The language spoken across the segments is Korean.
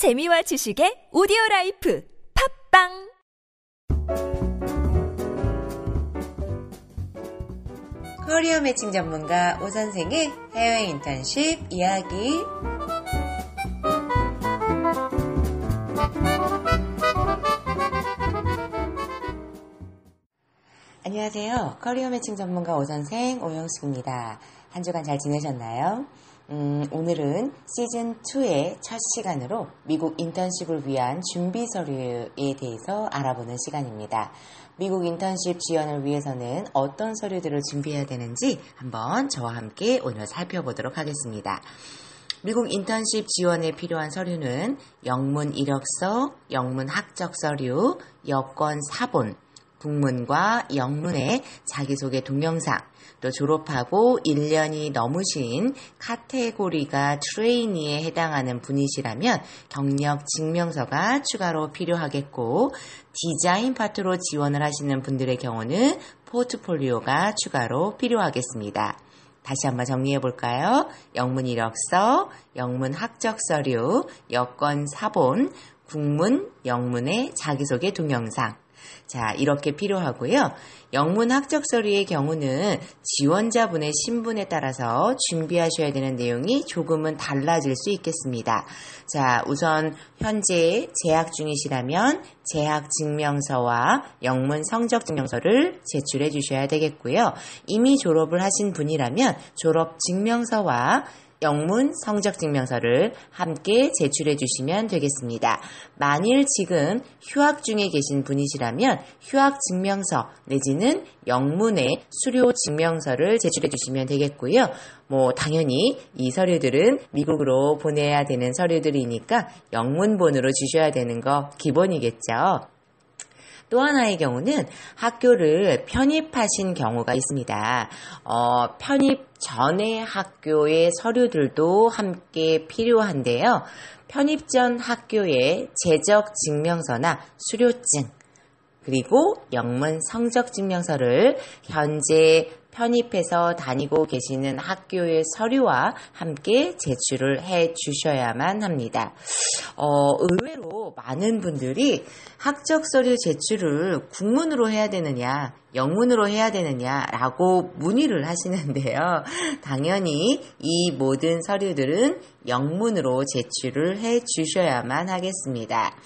재미와 지식의 오디오 life 팟빵 career matching 전문가 오 선생의 해외 인턴십 이야기. 안녕하세요. career matching 전문가 오 선생 오영숙입니다. 한 주간 잘 지내셨나요? 음, 오늘은 시즌2의 첫 시간으로 미국 인턴십을 위한 준비 서류에 대해서 알아보는 시간입니다. 미국 인턴십 지원을 위해서는 어떤 서류들을 준비해야 되는지 한번 저와 함께 오늘 살펴보도록 하겠습니다. 미국 인턴십 지원에 필요한 서류는 영문 이력서, 영문 학적 서류, 여권 사본, 국문과 영문의 자기소개 동영상, 또 졸업하고 1년이 넘으신 카테고리가 트레이니에 해당하는 분이시라면 경력 증명서가 추가로 필요하겠고, 디자인 파트로 지원을 하시는 분들의 경우는 포트폴리오가 추가로 필요하겠습니다. 다시 한번 정리해 볼까요? 영문 이력서, 영문 학적 서류, 여권 사본, 국문, 영문의 자기소개 동영상, 자, 이렇게 필요하고요. 영문 학적 서류의 경우는 지원자분의 신분에 따라서 준비하셔야 되는 내용이 조금은 달라질 수 있겠습니다. 자, 우선 현재 재학 중이시라면 재학 증명서와 영문 성적 증명서를 제출해 주셔야 되겠고요. 이미 졸업을 하신 분이라면 졸업 증명서와 영문 성적 증명서를 함께 제출해 주시면 되겠습니다. 만일 지금 휴학 중에 계신 분이시라면 휴학 증명서 내지는 영문의 수료 증명서를 제출해 주시면 되겠고요. 뭐 당연히 이 서류들은 미국으로 보내야 되는 서류들이니까 영문본으로 주셔야 되는 거 기본이겠죠. 또 하나의 경우는 학교를 편입하신 경우가 있습니다. 어, 편입 전의 학교의 서류들도 함께 필요한데요. 편입 전 학교의 재적 증명서나 수료증, 그리고 영문 성적 증명서를 현재 편입해서 다니고 계시는 학교의 서류와 함께 제출을 해 주셔야만 합니다. 어, 의외로 많은 분들이 학적 서류 제출을 국문으로 해야 되느냐, 영문으로 해야 되느냐라고 문의를 하시는데요. 당연히 이 모든 서류들은 영문으로 제출을 해 주셔야만 하겠습니다.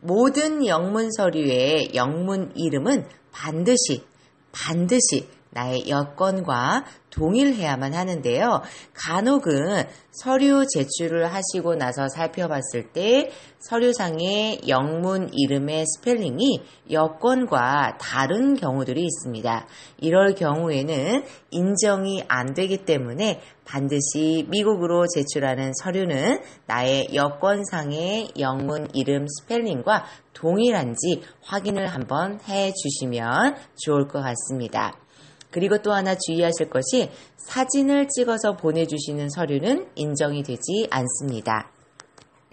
모든 영문 서류의 영문 이름은 반드시, 반드시 나의 여권과 동일해야만 하는데요. 간혹은 서류 제출을 하시고 나서 살펴봤을 때 서류상의 영문 이름의 스펠링이 여권과 다른 경우들이 있습니다. 이럴 경우에는 인정이 안 되기 때문에 반드시 미국으로 제출하는 서류는 나의 여건상의 영문 이름 스펠링과 동일한지 확인을 한번 해 주시면 좋을 것 같습니다. 그리고 또 하나 주의하실 것이 사진을 찍어서 보내주시는 서류는 인정이 되지 않습니다.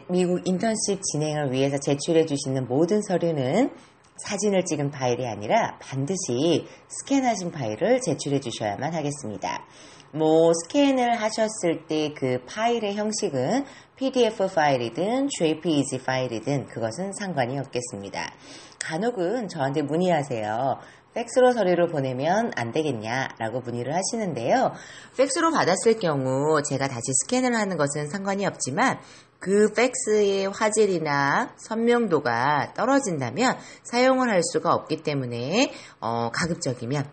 미국 인턴십 진행을 위해서 제출해 주시는 모든 서류는 사진을 찍은 파일이 아니라 반드시 스캔하신 파일을 제출해 주셔야만 하겠습니다. 뭐 스캔을 하셨을 때 그 파일의 형식은 PDF 파일이든 JPEG 파일이든 그것은 상관이 없겠습니다. 간혹은 저한테 문의하세요. 팩스로 서류를 보내면 안 되겠냐라고 문의를 하시는데요. 팩스로 받았을 경우 제가 다시 스캔을 하는 것은 상관이 없지만 그 팩스의 화질이나 선명도가 떨어진다면 사용을 할 수가 없기 때문에 어, 가급적이면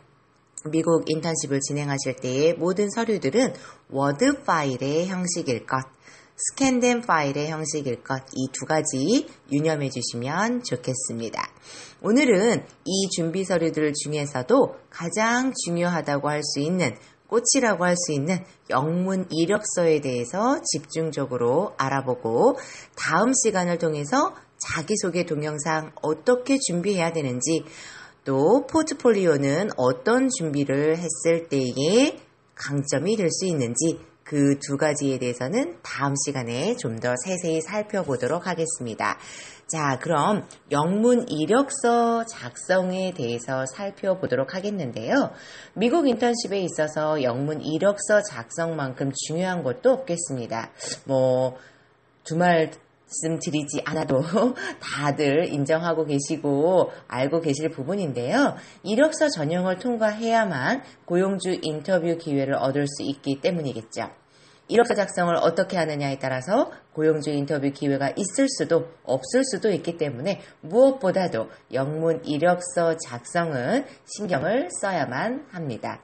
미국 인턴십을 진행하실 때의 모든 서류들은 워드 파일의 형식일 것, 스캔된 파일의 형식일 것, 이 두 가지 유념해 주시면 좋겠습니다. 오늘은 이 준비 서류들 중에서도 가장 중요하다고 할 수 있는 꽃이라고 할 수 있는 영문 이력서에 대해서 집중적으로 알아보고 다음 시간을 통해서 자기소개 동영상 어떻게 준비해야 되는지 또 포트폴리오는 어떤 준비를 했을 때에 강점이 될 수 있는지 그 두 가지에 대해서는 다음 시간에 좀 더 세세히 살펴보도록 하겠습니다. 자, 그럼 영문 이력서 작성에 대해서 살펴보도록 하겠는데요. 미국 인턴십에 있어서 영문 이력서 작성만큼 중요한 것도 없겠습니다. 뭐, 두말 말씀드리지 않아도 다들 인정하고 계시고 알고 계실 부분인데요. 이력서 전형을 통과해야만 고용주 인터뷰 기회를 얻을 수 있기 때문이겠죠. 이력서 작성을 어떻게 하느냐에 따라서 고용주 인터뷰 기회가 있을 수도 없을 수도 있기 때문에 무엇보다도 영문 이력서 작성은 신경을 써야만 합니다.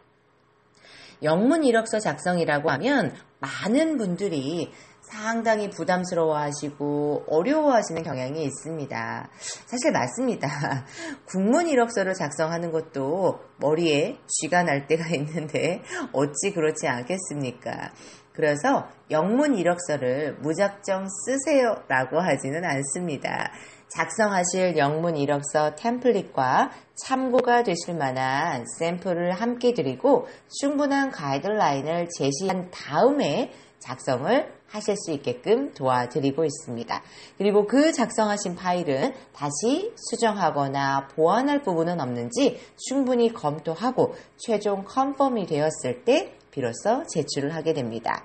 영문 이력서 작성이라고 하면 많은 분들이 상당히 부담스러워 하시고 어려워하시는 경향이 있습니다. 사실 맞습니다. 국문 이력서를 작성하는 것도 머리에 쥐가 날 때가 있는데 어찌 그렇지 않겠습니까? 그래서 영문 이력서를 무작정 쓰세요라고 하지는 않습니다. 작성하실 영문 이력서 템플릿과 참고가 되실 만한 샘플을 함께 드리고 충분한 가이드라인을 제시한 다음에 작성을 하실 수 있게끔 도와드리고 있습니다. 그리고 그 작성하신 파일은 다시 수정하거나 보완할 부분은 없는지 충분히 검토하고 최종 confirm이 되었을 때 비로소 제출을 하게 됩니다.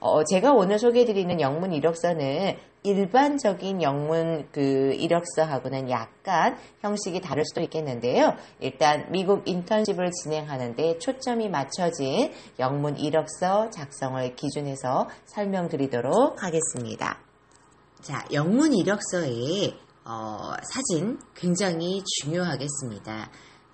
어, 제가 오늘 소개해드리는 영문 이력서는 일반적인 영문 그 이력서하고는 약간 형식이 다를 수도 있겠는데요. 일단 미국 인턴십을 진행하는데 초점이 맞춰진 영문 이력서 작성을 기준해서 설명드리도록 하겠습니다. 자, 영문 이력서의 어, 사진 굉장히 중요하겠습니다.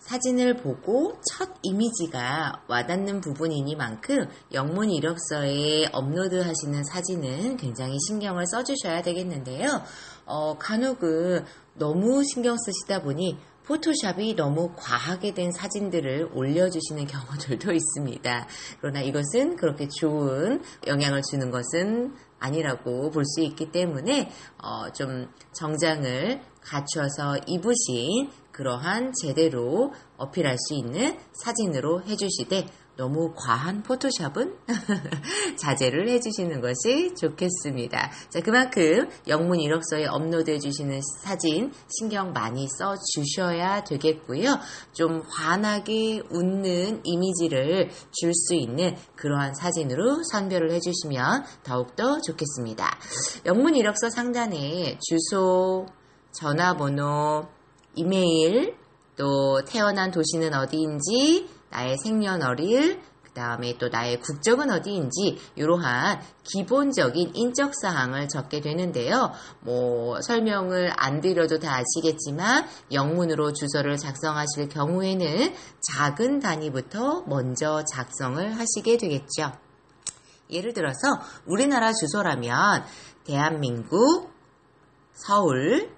사진을 보고 첫 이미지가 와닿는 부분이니만큼 영문 이력서에 업로드 하시는 사진은 굉장히 신경을 써주셔야 되겠는데요. 어, 간혹은 너무 신경 쓰시다 보니 포토샵이 너무 과하게 된 사진들을 올려주시는 경우들도 있습니다. 그러나 이것은 그렇게 좋은 영향을 주는 것은 아니라고 볼 수 있기 때문에 어, 좀 정장을 갖춰서 입으신 그러한 제대로 어필할 수 있는 사진으로 해주시되 너무 과한 포토샵은 자제를 해주시는 것이 좋겠습니다. 자, 그만큼 영문 이력서에 업로드해 주시는 사진 신경 많이 써 주셔야 되겠고요. 좀 환하게 웃는 이미지를 줄 수 있는 그러한 사진으로 선별을 해 주시면 더욱더 좋겠습니다. 영문 이력서 상단에 주소, 전화번호, 이메일, 또 태어난 도시는 어디인지, 나의 생년월일, 그 다음에 또 나의 국적은 어디인지 이러한 기본적인 인적 사항을 적게 되는데요. 뭐 설명을 안 드려도 다 아시겠지만 영문으로 주소를 작성하실 경우에는 작은 단위부터 먼저 작성을 하시게 되겠죠. 예를 들어서 우리나라 주소라면 대한민국 서울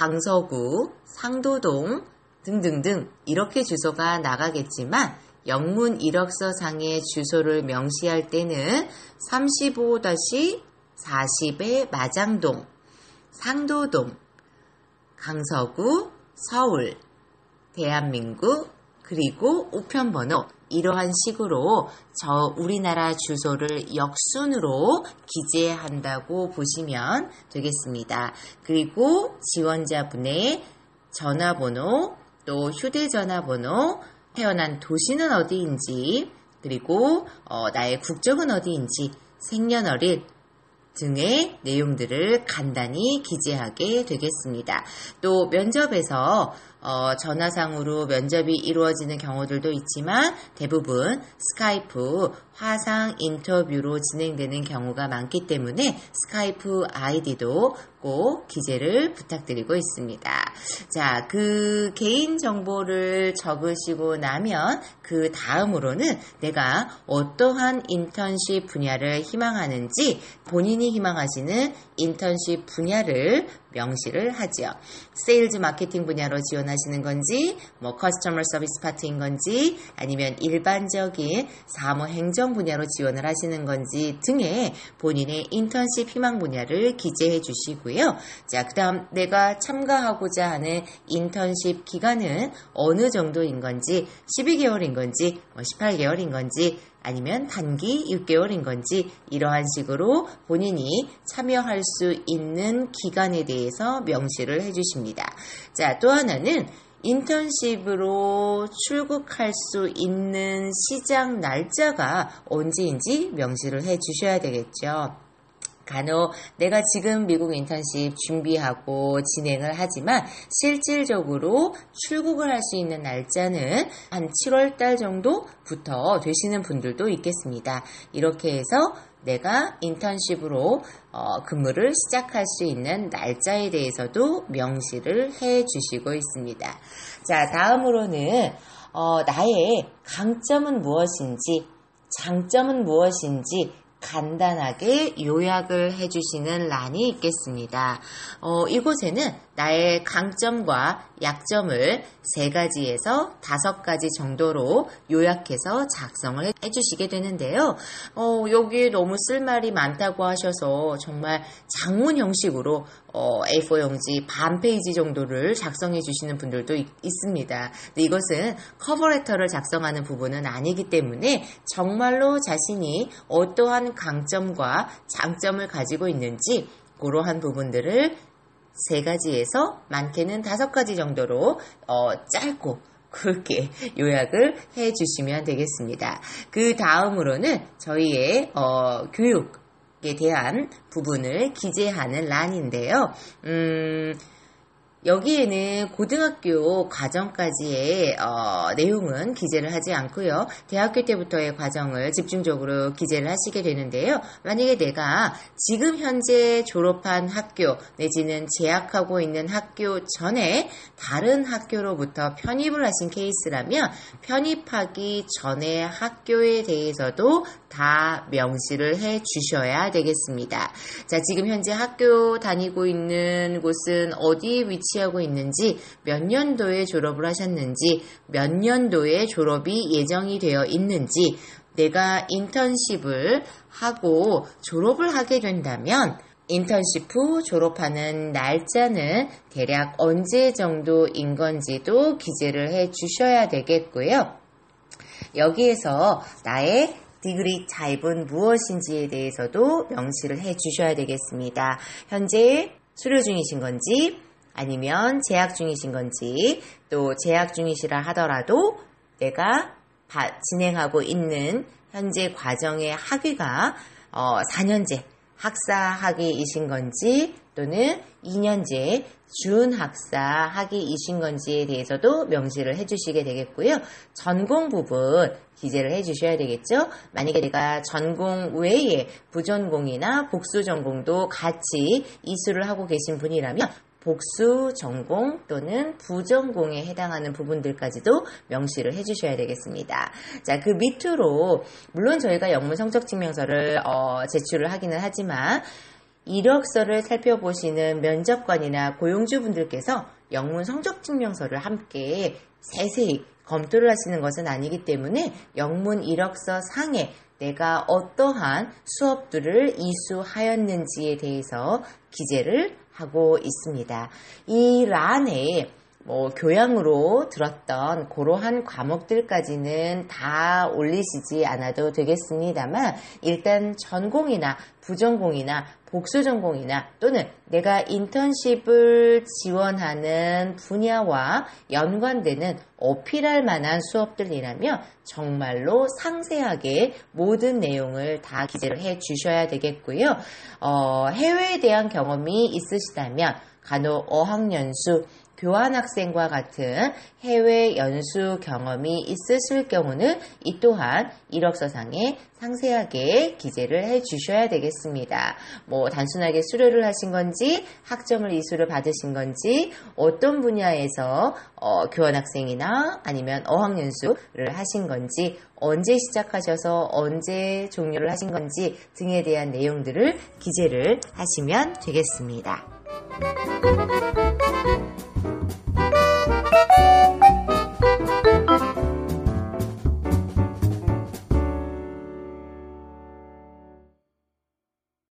강서구, 상도동 등등등 이렇게 주소가 나가겠지만 영문 이력서 상의 주소를 명시할 때는 35-40의 마장동, 상도동, 강서구, 서울, 대한민국, 그리고 우편번호 이러한 식으로 저 우리나라 주소를 역순으로 기재한다고 보시면 되겠습니다. 그리고 지원자분의 전화번호, 또 휴대전화번호, 태어난 도시는 어디인지, 그리고 어, 나의 국적은 어디인지, 생년월일, 등의 내용들을 간단히 기재하게 되겠습니다. 또 면접에서 어, 전화상으로 면접이 이루어지는 경우들도 있지만 대부분 스카이프 화상 인터뷰로 진행되는 경우가 많기 때문에 스카이프 아이디도 꼭 기재를 부탁드리고 있습니다. 자, 그 개인 정보를 적으시고 나면 그 다음으로는 내가 어떠한 인턴십 분야를 희망하는지 본인이 희망하시는 인턴십 분야를 명시를 하지요. 세일즈 마케팅 분야로 지원하시는 건지, 뭐 customer service 파트인 건지, 아니면 일반적인 사무 행정 분야로 지원을 하시는 건지 등의 본인의 인턴십 희망 분야를 기재해 주시고요. 자, 그 다음 내가 참가하고자 하는 인턴십 기간은 어느 정도인 건지, 12개월인 건지, 뭐 18개월인 건지, 아니면 단기 6개월인 건지 이러한 식으로 본인이 참여할 수 있는 기간에 대해서 명시를 해주십니다. 자, 또 하나는 인턴십으로 출국할 수 있는 시작 날짜가 언제인지 명시를 해 주셔야 되겠죠. 간혹 내가 지금 미국 인턴십 준비하고 진행을 하지만 실질적으로 출국을 할 수 있는 날짜는 한 7월 달 정도부터 되시는 분들도 있겠습니다. 이렇게 해서 내가 인턴십으로 어, 근무를 시작할 수 있는 날짜에 대해서도 명시를 해 주시고 있습니다. 자, 다음으로는 어, 나의 강점은 무엇인지, 장점은 무엇인지 간단하게 요약을 해주시는 란이 있겠습니다. 어, 이곳에는 나의 강점과 약점을 세 가지에서 다섯 가지 정도로 요약해서 작성을 해주시게 되는데요. 어, 여기에 너무 쓸 말이 많다고 하셔서 정말 장문 형식으로 어, A4 용지 반 페이지 정도를 작성해 주시는 분들도 있, 습니다 이것은 커버레터를 작성하는 부분은 아니기 때문에 정말로 자신이 어떠한 강점과 장점을 가지고 있는지 그러한 부분들을 세 가지에서 많게는 다섯 가지 정도로 어, 짧고 굵게 요약을 해 주시면 되겠습니다. 그 다음으로는 저희의 어, 교육에 대한 부분을 기재하는 란인데요. 음, 여기에는 고등학교 과정까지의 어, 내용은 기재를 하지 않고요. 대학교 때부터의 과정을 집중적으로 기재를 하시게 되는데요. 만약에 내가 지금 현재 졸업한 학교 내지는 재학하고 있는 학교 전에 다른 학교로부터 편입을 하신 케이스라면 편입하기 전에 학교에 대해서도 다 명시를 해 주셔야 되겠습니다. 자, 지금 현재 학교 다니고 있는 곳은 어디 위치하고 있는지, 몇 년도에 졸업을 하셨는지, 몇 년도에 졸업이 예정이 되어 있는지, 내가 인턴십을 하고 졸업을 하게 된다면, 인턴십 후 졸업하는 날짜는 대략 언제 정도인 건지도 기재를 해 주셔야 되겠고요. 여기에서 나의 디그리 타입은 무엇인지에 대해서도 명시를 해 주셔야 되겠습니다. 현재 수료 중이신 건지 아니면 재학 중이신 건지 또 재학 중이시라 하더라도 내가 진행하고 있는 현재 과정의 학위가 어, 4년제 학사 학위이신 건지 또는 2년제 준학사 학위이신 건지에 대해서도 명시를 해주시게 되겠고요. 전공 부분 기재를 해주셔야 되겠죠. 만약에 내가 전공 외에 부전공이나 복수 전공도 같이 이수를 하고 계신 분이라면 복수 전공 또는 부전공에 해당하는 부분들까지도 명시를 해주셔야 되겠습니다. 자, 그 밑으로 물론 저희가 영문 성적 증명서를 어, 제출을 하기는 하지만 이력서를 살펴보시는 면접관이나 고용주분들께서 영문 성적 증명서를 함께 세세히 검토를 하시는 것은 아니기 때문에 영문 이력서 상에 내가 어떠한 수업들을 이수하였는지에 대해서 기재를 하고 있습니다. 이 란에 뭐 교양으로 들었던 그러한 과목들까지는 다 올리시지 않아도 되겠습니다만 일단 전공이나 부전공이나 복수 전공이나 또는 내가 인턴십을 지원하는 분야와 연관되는 어필할 만한 수업들이라면 정말로 상세하게 모든 내용을 다 기재를 해 주셔야 되겠고요. 어, 해외에 대한 경험이 있으시다면 간혹 어학연수 교환학생과 같은 해외 연수 경험이 있으실 경우는 이 또한 이력서상에 상세하게 기재를 해 주셔야 되겠습니다. 뭐 단순하게 수료를 하신 건지 학점을 이수를 받으신 건지 어떤 분야에서 어, 교환학생이나 아니면 어학연수를 하신 건지 언제 시작하셔서 언제 종료를 하신 건지 등에 대한 내용들을 기재를 하시면 되겠습니다.